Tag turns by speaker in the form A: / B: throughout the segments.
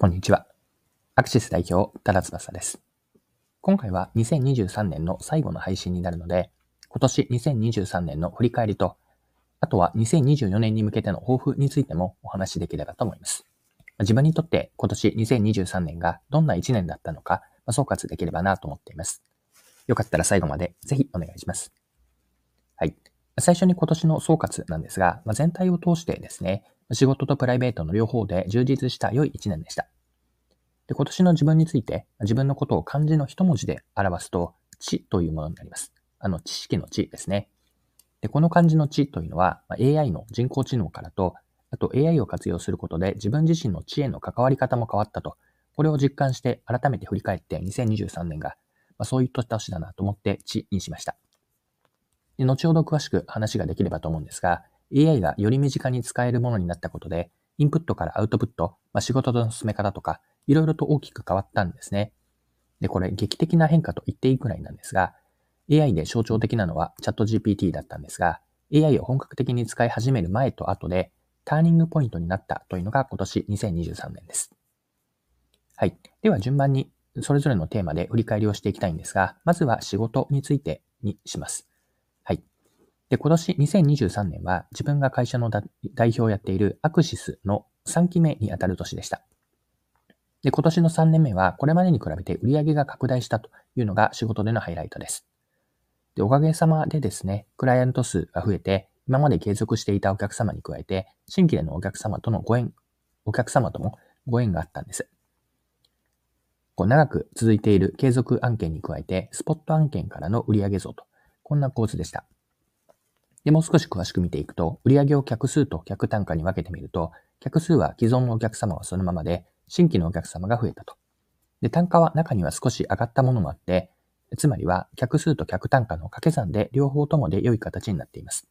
A: こんにちは。アクシス代表、多田翼です。今回は2023年の最後の配信になるので、今年2023年の振り返りと、あとは2024年に向けての抱負についてもお話しできればと思います。自分にとって今年2023年がどんな1年だったのか、総括できればなと思っています。よかったら最後までぜひお願いします。はい。最初に今年の総括なんですが、ま、全体を通してですね、仕事とプライベートの両方で充実した良い一年でした。で今年の自分について、自分のことを漢字の一文字で表すと、知というものになります。あの、知識の知ですね。で、この漢字の知というのは、AI の人工知能からと、あと AI を活用することで自分自身の知への関わり方も変わったと、これを実感して改めて振り返って2023年が、まあ、そういった年だなと思って知にしました。で後ほど詳しく話ができればと思うんですが、AI がより身近に使えるものになったことで、インプットからアウトプット、まあ、仕事の進め方とか、いろいろと大きく変わったんですね。で、これ劇的な変化と言っていいくらいなんですが、AI で象徴的なのはチャット GPT だったんですが、AI を本格的に使い始める前と後で、ターニングポイントになったというのが今年2023年です。はい。では順番にそれぞれのテーマで振り返りをしていきたいんですが、まずは仕事についてにします。で、今年2023年は自分が会社の代表をやっているアクシスの3期目にあたる年でした。で、今年の3年目はこれまでに比べて売上が拡大したというのが仕事でのハイライトです。で、おかげさまでですね、クライアント数が増えて、今まで継続していたお客様に加えて、新規でのお客様とのご縁、お客様ともご縁があったんです。こう長く続いている継続案件に加えて、スポット案件からの売上増と、こんな構図でした。で、もう少し詳しく見ていくと、売上を客数と客単価に分けてみると、客数は既存のお客様はそのままで、新規のお客様が増えたと。で、単価は中には少し上がったものもあって、つまりは客数と客単価の掛け算で両方ともで良い形になっています。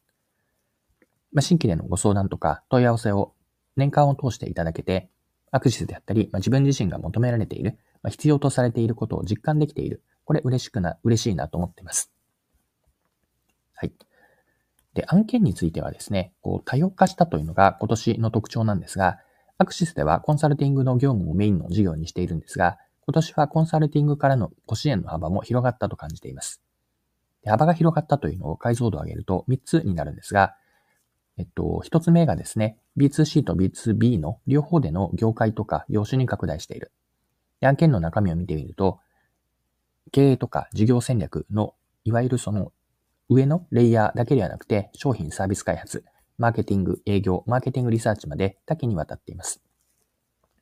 A: まあ、新規でのご相談とか問い合わせを年間を通していただけて、アクシスであったり、まあ、自分自身が求められている、まあ、必要とされていることを実感できている。これ嬉しくな、嬉しいなと思っています。はい。で、案件についてはですね、こう多様化したというのが今年の特徴なんですが、アクシスではコンサルティングの業務をメインの事業にしているんですが、今年はコンサルティングからのご支援の幅も広がったと感じています。で幅が広がったというのを解像度を上げると3つになるんですが、えっと、1つ目がですね、B2C と B2B の両方での業界とか業種に拡大している。で案件の中身を見てみると、経営とか事業戦略のいわゆるその上のレイヤーだけではなくて、商品サービス開発、マーケティング、営業、マーケティングリサーチまで多岐にわたっています。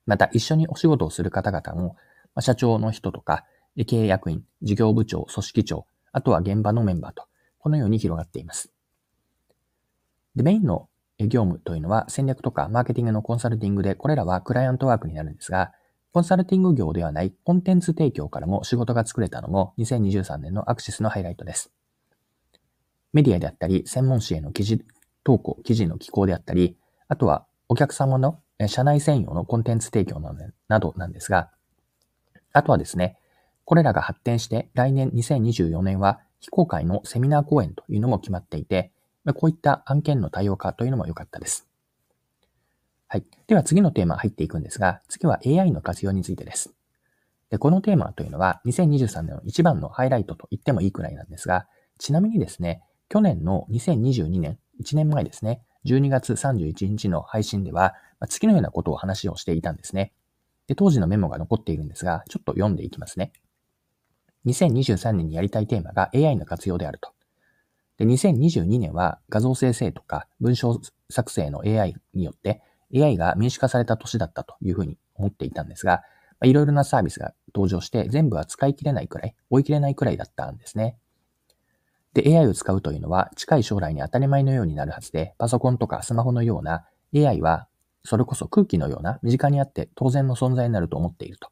A: また、一緒にお仕事をする方々も、社長の人とか、経営役員、事業部長、組織長、あとは現場のメンバーと、このように広がっています。で、メインの業務というのは戦略とかマーケティングのコンサルティングで、これらはクライアントワークになるんですが、コンサルティング業ではないコンテンツ提供からも仕事が作れたのも2023年のアクシスのハイライトです。メディアであったり、専門誌への記事投稿、記事の寄稿であったり、あとはお客様の社内専用のコンテンツ提供などなんですが、あとはですね、これらが発展して来年2024年は非公開のセミナー講演というのも決まっていて、こういった案件の多様化というのも良かったです。はい。では次のテーマ入っていくんですが、次は AI の活用についてです。でこのテーマというのは2023年の一番のハイライトと言ってもいいくらいなんですが、ちなみにですね、去年の2022年、1年前ですね、12月31日の配信では、次のようなことを話をしていたんですね。で、当時のメモが残っているんですが、ちょっと読んでいきますね。2023年にやりたいテーマが AI の活用であると。で、2022年は画像生成とか文章作成の AI によって AI が民主化された年だったというふうに思っていたんですが、いろいろなサービスが登場して全部は使い切れないくらい、追い切れないくらいだったんですね。で、AI を使うというのは近い将来に当たり前のようになるはずで、パソコンとかスマホのような AI はそれこそ空気のような身近にあって当然の存在になると思っていると。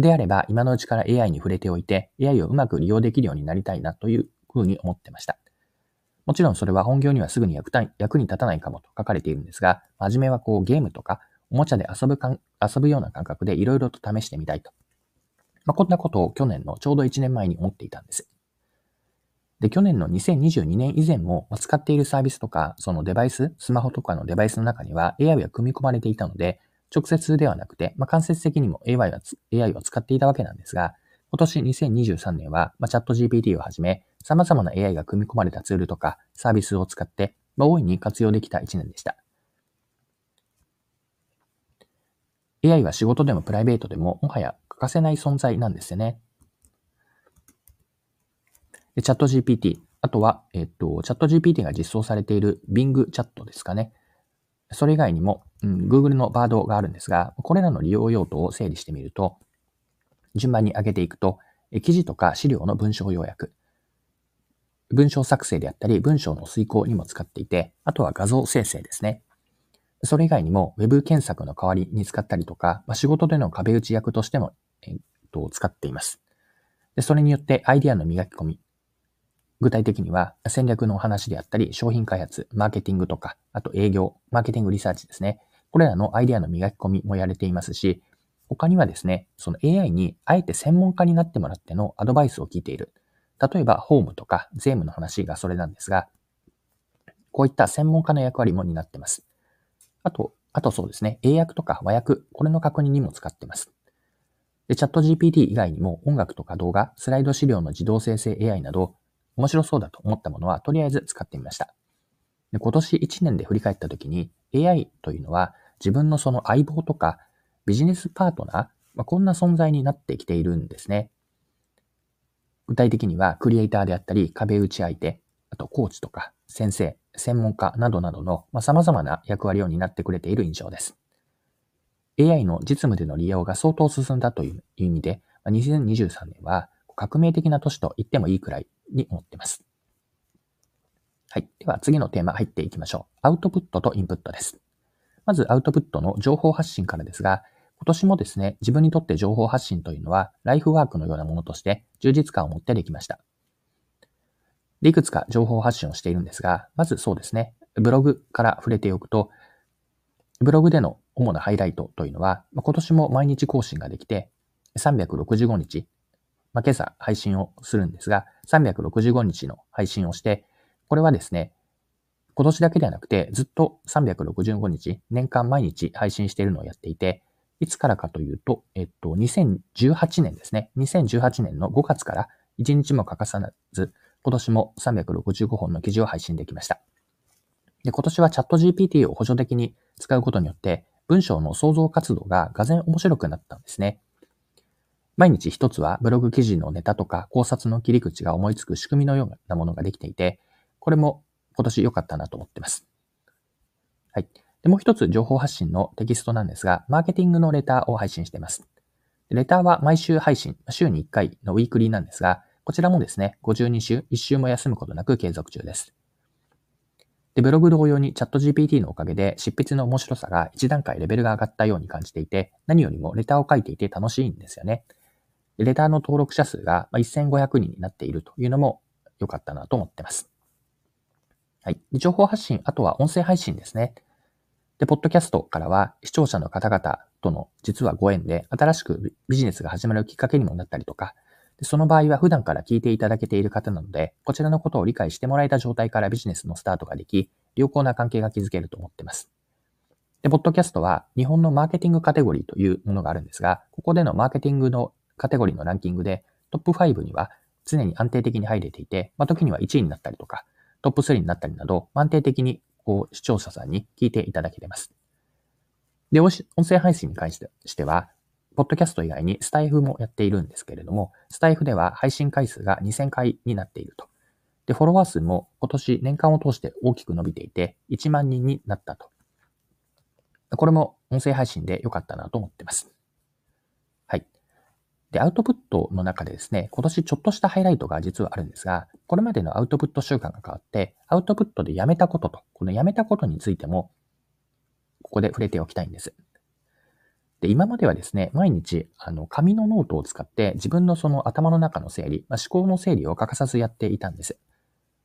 A: であれば、今のうちから AI に触れておいて、AI をうまく利用できるようになりたいなというふうに思ってました。もちろんそれは本業にはすぐに役役に立たないかもと書かれているんですが、真面目はこうゲームとかおもちゃで遊ぶかん遊ぶような感覚でいろいろと試してみたいと。まあ、こんなことを去年のちょうど1年前に思っていたんです。で、去年の2022年以前も使っているサービスとか、そのデバイス、スマホとかのデバイスの中には AI が組み込まれていたので、直接ではなくて、まあ、間接的にも AI は AI を使っていたわけなんですが、今年2023年は、まあ、チャット GPT をはじめ、様々な AI が組み込まれたツールとかサービスを使って、まあ、大いに活用できた1年でした。AI は仕事でもプライベートでももはや欠かせない存在なんですよね。でチャット GPT、あとは、えっと、チャット GPT が実装されている Bing チャットですかね。それ以外にも、うん、Google のバードがあるんですが、これらの利用用途を整理してみると、順番に上げていくと、記事とか資料の文章要約、文章作成であったり、文章の遂行にも使っていて、あとは画像生成ですね。それ以外にも Web 検索の代わりに使ったりとか、まあ、仕事での壁打ち役としても、えっと、使っています。でそれによってアイディアの磨き込み。具体的には戦略のお話であったり、商品開発、マーケティングとか、あと営業、マーケティングリサーチですね。これらのアイデアの磨き込みもやれていますし、他にはですね、その AI にあえて専門家になってもらってのアドバイスを聞いている。例えば、ホームとか税務の話がそれなんですが、こういった専門家の役割も担ってます。あと、あとそうですね、英訳とか和訳、これの確認にも使ってます。で、チャット GPT 以外にも音楽とか動画、スライド資料の自動生成 AI など、面白そうだと思ったものはとりあえず使ってみました。で今年1年で振り返った時に AI というのは自分のその相棒とかビジネスパートナー、まあ、こんな存在になってきているんですね。具体的にはクリエイターであったり壁打ち相手、あとコーチとか先生、専門家などなどの、まあ、様々な役割を担ってくれている印象です。AI の実務での利用が相当進んだという意味で、2023年は革命的な年と言ってもいいくらいに思ってます。はい。では次のテーマ入っていきましょう。アウトプットとインプットです。まずアウトプットの情報発信からですが、今年もですね、自分にとって情報発信というのはライフワークのようなものとして充実感を持ってできました。で、いくつか情報発信をしているんですが、まずそうですね、ブログから触れておくと、ブログでの主なハイライトというのは、今年も毎日更新ができて、365日、まあ、今朝配信をするんですが、365日の配信をして、これはですね、今年だけではなくて、ずっと365日、年間毎日配信しているのをやっていて、いつからかというと、えっと、2018年ですね。2018年の5月から1日も欠かさず、今年も365本の記事を配信できました。で、今年はチャット GPT を補助的に使うことによって、文章の創造活動ががぜ面白くなったんですね。毎日一つはブログ記事のネタとか考察の切り口が思いつく仕組みのようなものができていて、これも今年良かったなと思ってます。はい。で、もう一つ情報発信のテキストなんですが、マーケティングのレターを配信しています。レターは毎週配信、週に1回のウィークリーなんですが、こちらもですね、52週、1週も休むことなく継続中です。で、ブログ同様にチャット GPT のおかげで執筆の面白さが一段階レベルが上がったように感じていて、何よりもレターを書いていて楽しいんですよね。レターの登録者数が1500人になっているというのも良かったなと思ってます。はい。情報発信、あとは音声配信ですね。で、ポッドキャストからは視聴者の方々との実はご縁で新しくビジネスが始まるきっかけにもなったりとか、その場合は普段から聞いていただけている方なので、こちらのことを理解してもらえた状態からビジネスのスタートができ、良好な関係が築けると思っています。で、ポッドキャストは日本のマーケティングカテゴリーというものがあるんですが、ここでのマーケティングのカテゴリーのランキングでトップ5には常に安定的に入れていて、まあ、時には1位になったりとか、トップ3になったりなど、安定的にこう視聴者さんに聞いていただけてます。で、音声配信に関しては、ポッドキャスト以外にスタイフもやっているんですけれども、スタイフでは配信回数が2000回になっていると。で、フォロワー数も今年年間を通して大きく伸びていて、1万人になったと。これも音声配信で良かったなと思ってます。で、アウトプットの中でですね、今年ちょっとしたハイライトが実はあるんですが、これまでのアウトプット習慣が変わって、アウトプットでやめたことと、このやめたことについても、ここで触れておきたいんです。で、今まではですね、毎日、あの、紙のノートを使って自分のその頭の中の整理、まあ、思考の整理を欠かさずやっていたんです。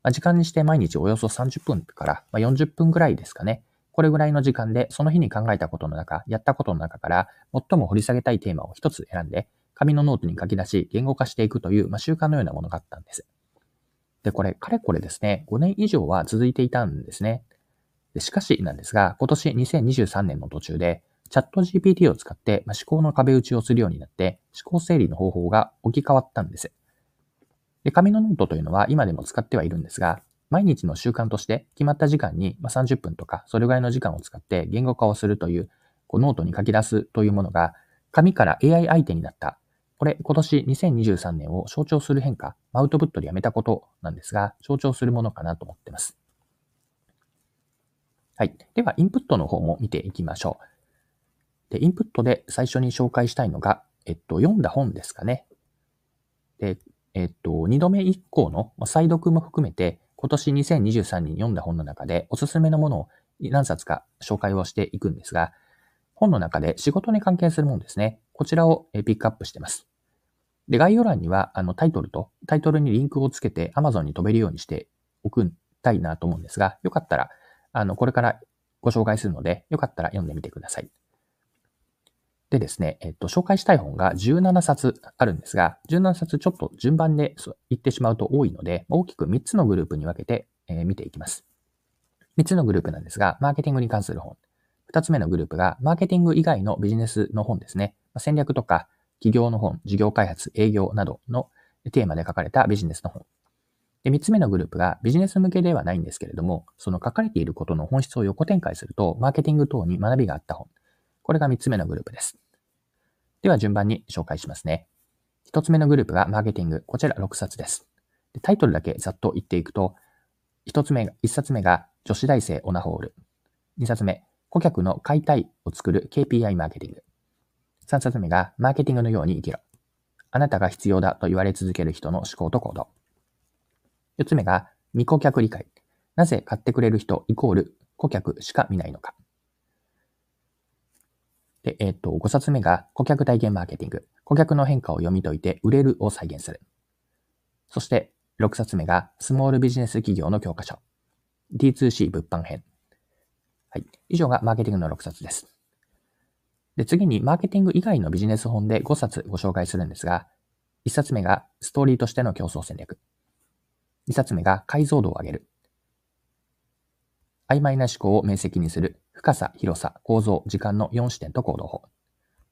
A: まあ、時間にして毎日およそ30分から、まあ、40分ぐらいですかね。これぐらいの時間で、その日に考えたことの中、やったことの中から、最も掘り下げたいテーマを一つ選んで、紙のノートに書き出し、言語化していくという、まあ、習慣のようなものがあったんです。で、これ、かれこれですね、5年以上は続いていたんですね。でしかしなんですが、今年2023年の途中で、チャット GPT を使って、まあ、思考の壁打ちをするようになって、思考整理の方法が置き換わったんです。で、紙のノートというのは今でも使ってはいるんですが、毎日の習慣として決まった時間に30分とかそれぐらいの時間を使って言語化をするというこうノートに書き出すというものが紙から AI 相手になった。これ今年2023年を象徴する変化、アウトプットでやめたことなんですが、象徴するものかなと思ってます。はい。では、インプットの方も見ていきましょう。で、インプットで最初に紹介したいのが、えっと、読んだ本ですかね。で、えっと、2度目以降の再読も含めて、今年2023年に読んだ本の中でおすすめのものを何冊か紹介をしていくんですが、本の中で仕事に関係するものですね。こちらをピックアップしてます。で、概要欄にはあのタイトルと、タイトルにリンクをつけて Amazon に飛べるようにしておくたいなと思うんですが、よかったら、あの、これからご紹介するので、よかったら読んでみてください。でですね、えっと、紹介したい本が17冊あるんですが、17冊ちょっと順番で言ってしまうと多いので、大きく3つのグループに分けて、えー、見ていきます。3つのグループなんですが、マーケティングに関する本。2つ目のグループが、マーケティング以外のビジネスの本ですね。戦略とか、企業の本、事業開発、営業などのテーマで書かれたビジネスの本。で、3つ目のグループがビジネス向けではないんですけれども、その書かれていることの本質を横展開すると、マーケティング等に学びがあった本。これが3つ目のグループです。では順番に紹介しますね。1つ目のグループがマーケティング。こちら6冊です。でタイトルだけざっと言っていくと、1つ目が、1冊目が女子大生オナホール。2冊目、顧客の買いたいを作る KPI マーケティング。3冊目がマーケティングのように生きろ。あなたが必要だと言われ続ける人の思考と行動。4つ目が未顧客理解。なぜ買ってくれる人イコール顧客しか見ないのか。で、えっ、と、5冊目が顧客体験マーケティング。顧客の変化を読み解いて売れるを再現する。そして、6冊目がスモールビジネス企業の教科書。D2C 物販編。はい。以上がマーケティングの6冊です。で、次にマーケティング以外のビジネス本で5冊ご紹介するんですが、1冊目がストーリーとしての競争戦略。2冊目が解像度を上げる。曖昧な思考を明晰にする深さ、広さ、構造、時間の4視点と行動法。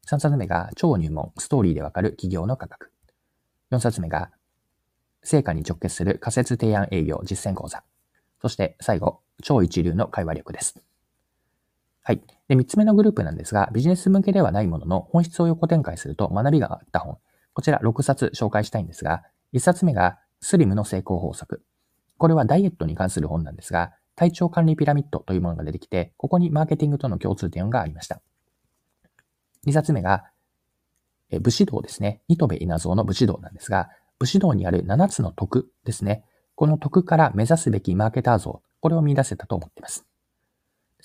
A: 3冊目が超入門、ストーリーでわかる企業の価格。4冊目が成果に直結する仮説提案営業実践講座。そして最後、超一流の会話力です。はい。で、3つ目のグループなんですが、ビジネス向けではないものの本質を横展開すると学びがあった本。こちら6冊紹介したいんですが、1冊目がスリムの成功法則。これはダイエットに関する本なんですが、体調管理ピラミッドというものが出てきて、ここにマーケティングとの共通点がありました。2冊目が、え武士道ですね。ニトベ稲造の武士道なんですが、武士道にある7つの徳ですね。この徳から目指すべきマーケター像、これを見出せたと思っています。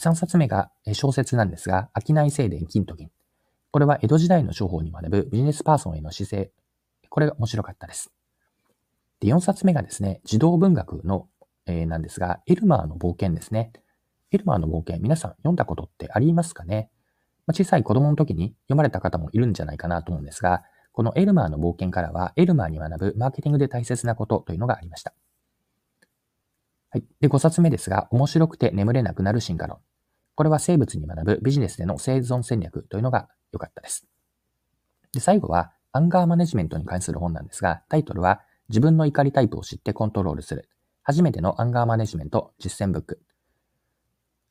A: 3冊目が小説なんですが、商い静電金と銀。これは江戸時代の商法に学ぶビジネスパーソンへの姿勢。これが面白かったです。で、4冊目がですね、児童文学のえー、なんですが、エルマーの冒険ですね。エルマーの冒険、皆さん読んだことってありますかね、まあ、小さい子供の時に読まれた方もいるんじゃないかなと思うんですが、このエルマーの冒険からは、エルマーに学ぶマーケティングで大切なことというのがありました。はい。で、5冊目ですが、面白くて眠れなくなる進化論。これは生物に学ぶビジネスでの生存戦略というのが良かったです。で、最後は、アンガーマネジメントに関する本なんですが、タイトルは、自分の怒りタイプを知ってコントロールする。初めてのアンガーマネジメント実践ブック。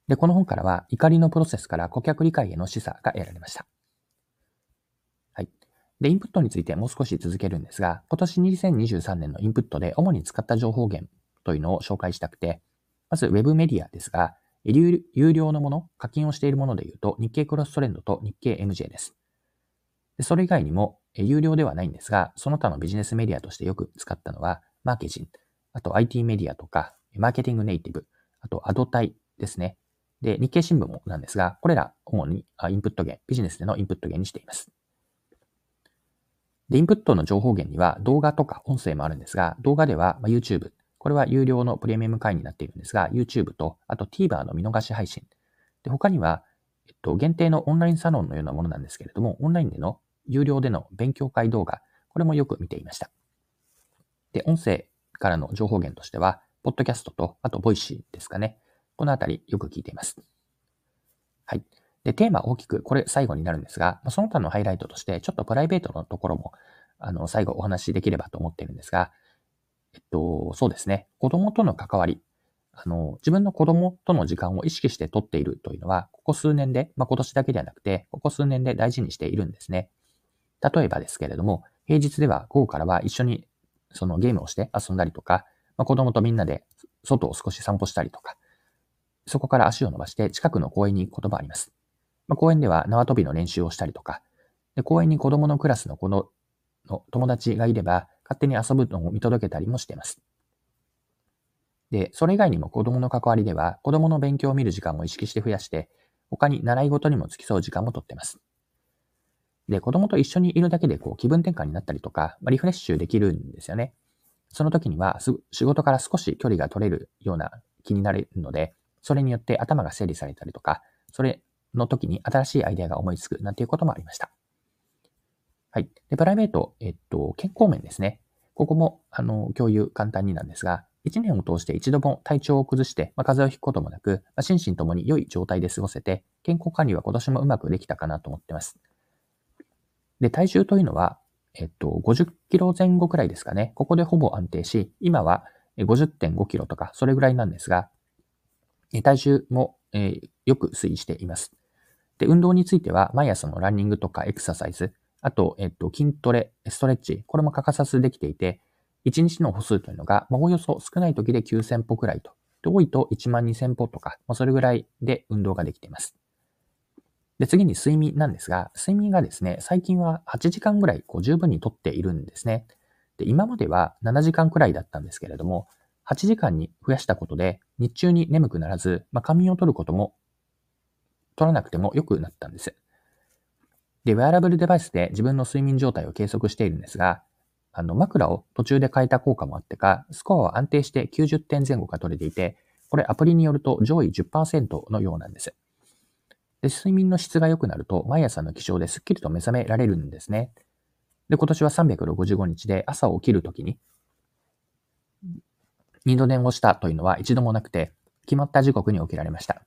A: で、この本からは怒りのプロセスから顧客理解への示唆が得られました。はい。で、インプットについてもう少し続けるんですが、今年2023年のインプットで主に使った情報源というのを紹介したくて、まず Web メディアですが、有料のもの、課金をしているもので言うと、日経クロストレンドと日経 MJ です。でそれ以外にも、有料ではないんですが、その他のビジネスメディアとしてよく使ったのは、マーケジン、あと IT メディアとか、マーケティングネイティブ、あとアドタイですね。で、日経新聞もなんですが、これら主にインプット源、ビジネスでのインプット源にしています。で、インプットの情報源には動画とか音声もあるんですが、動画では YouTube、これは有料のプレミアム会員になっているんですが、YouTube と、あと TVer の見逃し配信。で、他には、えっと、限定のオンラインサロンのようなものなんですけれども、オンラインでの有料での勉強会動画、これもよく見ていました。で、音声からの情報源としては、ポッドキャストと、あと、ボイシーですかね。このあたりよく聞いています。はい。で、テーマ大きく、これ最後になるんですが、その他のハイライトとして、ちょっとプライベートのところも、あの、最後お話しできればと思っているんですが、えっと、そうですね。子供との関わり。あの、自分の子供との時間を意識して取っているというのは、ここ数年で、まあ、今年だけではなくて、ここ数年で大事にしているんですね。例えばですけれども、平日では午後からは一緒にそのゲームをして遊んだりとか、まあ、子供とみんなで外を少し散歩したりとか、そこから足を伸ばして近くの公園に行くこともあります。まあ、公園では縄跳びの練習をしたりとか、で公園に子供のクラスの子のの友達がいれば、勝手に遊ぶのを見届けたりもしています。で、それ以外にも子供の関わりでは、子供の勉強を見る時間も意識して増やして、他に習い事にも付き添う時間もとってます。で、子供と一緒にいるだけでこう気分転換になったりとか、まあ、リフレッシュできるんですよね。その時には仕事から少し距離が取れるような気になれるので、それによって頭が整理されたりとか、それの時に新しいアイデアが思いつくなんていうこともありました。はい。で、プライベート、えっと、健康面ですね。ここも、あの、共有簡単になんですが、1年を通して一度も体調を崩して、まあ、風邪をひくこともなく、まあ、心身ともに良い状態で過ごせて、健康管理は今年もうまくできたかなと思ってます。で、体重というのは、えっと、50キロ前後くらいですかね。ここでほぼ安定し、今は50.5キロとか、それぐらいなんですが、体重も、えー、よく推移しています。で、運動については、毎朝のランニングとかエクササイズ、あと、えっと、筋トレ、ストレッチ、これも欠かさずできていて、1日の歩数というのが、まあ、およそ少ない時で9000歩くらいと、多いと1万2000歩とか、まあ、それぐらいで運動ができています。で、次に睡眠なんですが、睡眠がですね、最近は8時間ぐらいこう十分にとっているんですね。で、今までは7時間くらいだったんですけれども、8時間に増やしたことで、日中に眠くならず、まあ、仮眠を取ることも、取らなくても良くなったんです。で、ウェアラブルデバイスで自分の睡眠状態を計測しているんですが、あの、枕を途中で変えた効果もあってか、スコアは安定して90点前後が取れていて、これアプリによると上位10%のようなんです。で、睡眠の質が良くなると、毎朝の起床ですっきりと目覚められるんですね。で、今年は365日で朝起きるときに、二度寝をしたというのは一度もなくて、決まった時刻に起きられました。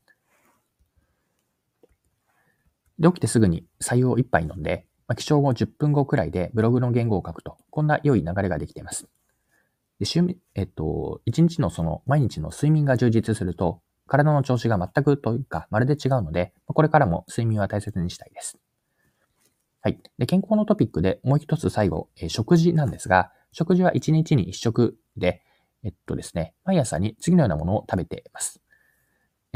A: で、起きてすぐに採用を一杯飲んで、まあ、起床後10分後くらいでブログの言語を書くと、こんな良い流れができています。で、週、えっと、一日のその毎日の睡眠が充実すると、体の調子が全くというか、まるで違うので、これからも睡眠は大切にしたいです。はい。で、健康のトピックでもう一つ最後、えー、食事なんですが、食事は1日に1食で、えっとですね、毎朝に次のようなものを食べています。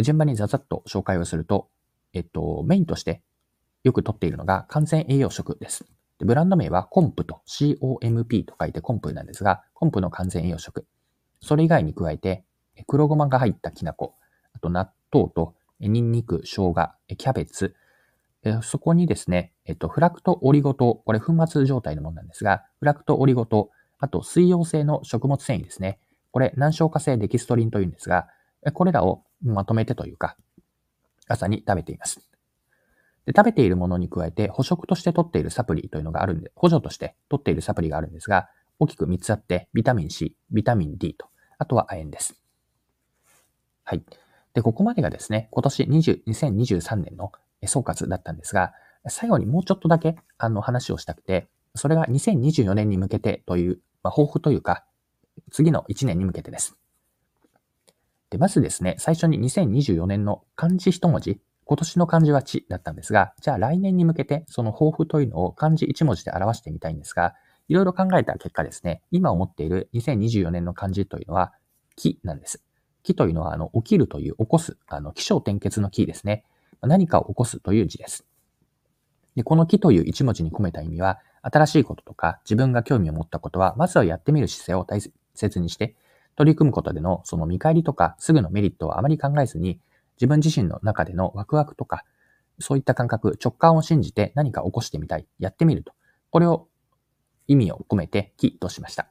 A: 順番にざざっと紹介をすると、えっと、メインとしてよく取っているのが完全栄養食です。でブランド名はコンプと COMP と書いてコンプなんですが、コンプの完全栄養食。それ以外に加えて、黒ごまが入ったきな粉、あと納豆とニンニク、生姜、キャベツ、そこにですね、えっと、フラクトオリゴ糖、これ粉末状態のものなんですが、フラクトオリゴ糖、あと水溶性の食物繊維ですね。これ難消化性デキストリンというんですが、これらをまとめてというか、朝に食べています。で、食べているものに加えて補食として取っているサプリというのがあるんで、補助として取っているサプリがあるんですが、大きく3つあって、ビタミン C、ビタミン D と、あとは亜鉛です。はい。で、ここまでがですね、今年20 2023年の総括だったんですが、最後にもうちょっとだけあの話をしたくて、それが2024年に向けてという、まあ、抱負というか、次の1年に向けてです。で、まずですね、最初に2024年の漢字一文字、今年の漢字は地だったんですが、じゃあ来年に向けてその抱負というのを漢字一文字で表してみたいんですが、いろいろ考えた結果ですね、今思っている2024年の漢字というのは、木なんです。木というのは、あの、起きるという起こす、あの、気象転結の木ですね。何かを起こすという字です。で、この木という一文字に込めた意味は、新しいこととか自分が興味を持ったことは、まずはやってみる姿勢を大切にして、取り組むことでのその見返りとかすぐのメリットをあまり考えずに、自分自身の中でのワクワクとか、そういった感覚、直感を信じて何か起こしてみたい、やってみると。これを意味を込めて木としました。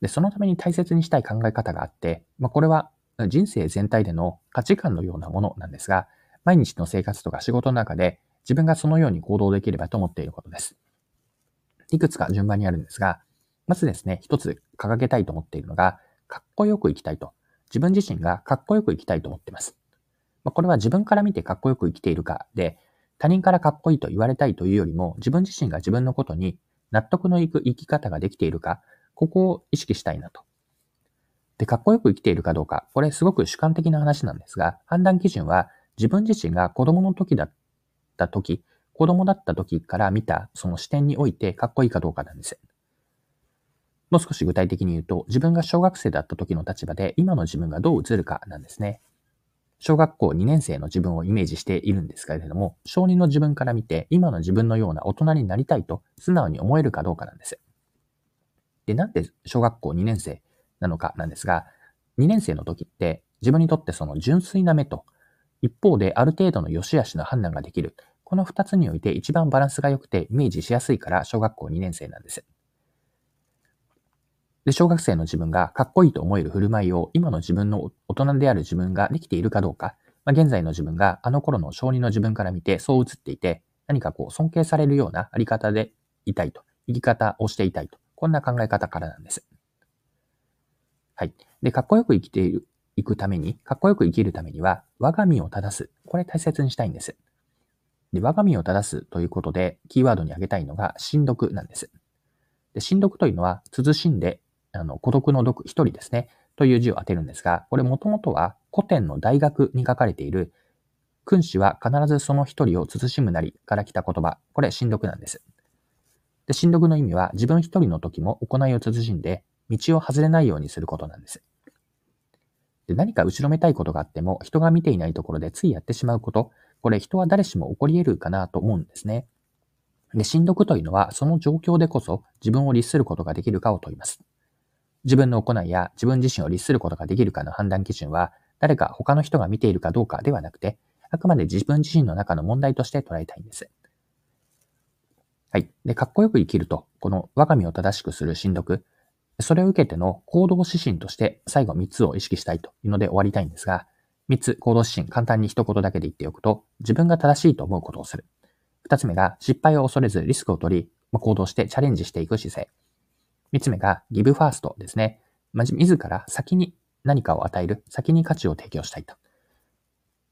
A: で、そのために大切にしたい考え方があって、まあ、これは人生全体での価値観のようなものなんですが、毎日の生活とか仕事の中で自分がそのように行動できればと思っていることです。いくつか順番にあるんですが、まずですね、一つ掲げたいと思っているのが、かっこよく生きたいと。自分自身がかっこよく生きたいと思っています。まあ、これは自分から見てかっこよく生きているかで、他人からかっこいいと言われたいというよりも、自分自身が自分のことに納得のいく生き方ができているか、ここを意識したいなと。で、かっこよく生きているかどうか、これすごく主観的な話なんですが、判断基準は自分自身が子供の時だった時、子供だった時から見たその視点においてかっこいいかどうかなんです。もう少し具体的に言うと、自分が小学生だった時の立場で今の自分がどう映るかなんですね。小学校2年生の自分をイメージしているんですけれども、小2の自分から見て今の自分のような大人になりたいと素直に思えるかどうかなんです。で、なんで小学校2年生なのかなんですが、2年生の時って自分にとってその純粋な目と、一方である程度の良し悪しの判断ができる。この2つにおいて一番バランスが良くてイメージしやすいから小学校2年生なんです。で、小学生の自分がかっこいいと思える振る舞いを今の自分の大人である自分ができているかどうか、まあ、現在の自分があの頃の小児の自分から見てそう映っていて、何かこう尊敬されるようなあり方でいたいと、生き方をしていたいと、こんな考え方からなんです。はい。で、かっこよく生きている、いくために、かっこよく生きるためには、我が身を正す。これ大切にしたいんです。で、我が身を正すということで、キーワードに挙げたいのが、親読なんです。で、親読というのは、慎んであの、孤独の読、一人ですね、という字を当てるんですが、これもともとは古典の大学に書かれている、君子は必ずその一人を慎むなりから来た言葉、これ、新読なんです。で、新読の意味は自分一人の時も行いを慎んで、道を外れないようにすることなんです。で何か後ろめたいことがあっても、人が見ていないところでついやってしまうこと、これ人は誰しも起こり得るかなと思うんですね。で、新読というのは、その状況でこそ自分を律することができるかを問います。自分の行いや自分自身を律することができるかの判断基準は、誰か他の人が見ているかどうかではなくて、あくまで自分自身の中の問題として捉えたいんです。はい。で、かっこよく生きると、この我が身を正しくする新読、それを受けての行動指針として最後3つを意識したいというので終わりたいんですが、3つ行動指針簡単に一言だけで言っておくと、自分が正しいと思うことをする。2つ目が失敗を恐れずリスクを取り、行動してチャレンジしていく姿勢。三つ目がギブファーストですね。まじ自ら先に何かを与える、先に価値を提供したいと。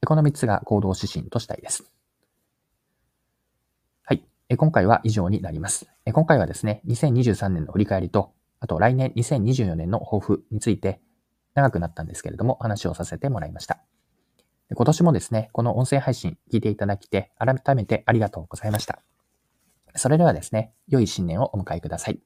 A: この三つが行動指針としたいです。はい。今回は以上になります。今回はですね、2023年の振り返りと、あと来年2024年の抱負について長くなったんですけれども、話をさせてもらいました。今年もですね、この音声配信聞いていただきて、改めてありがとうございました。それではですね、良い新年をお迎えください。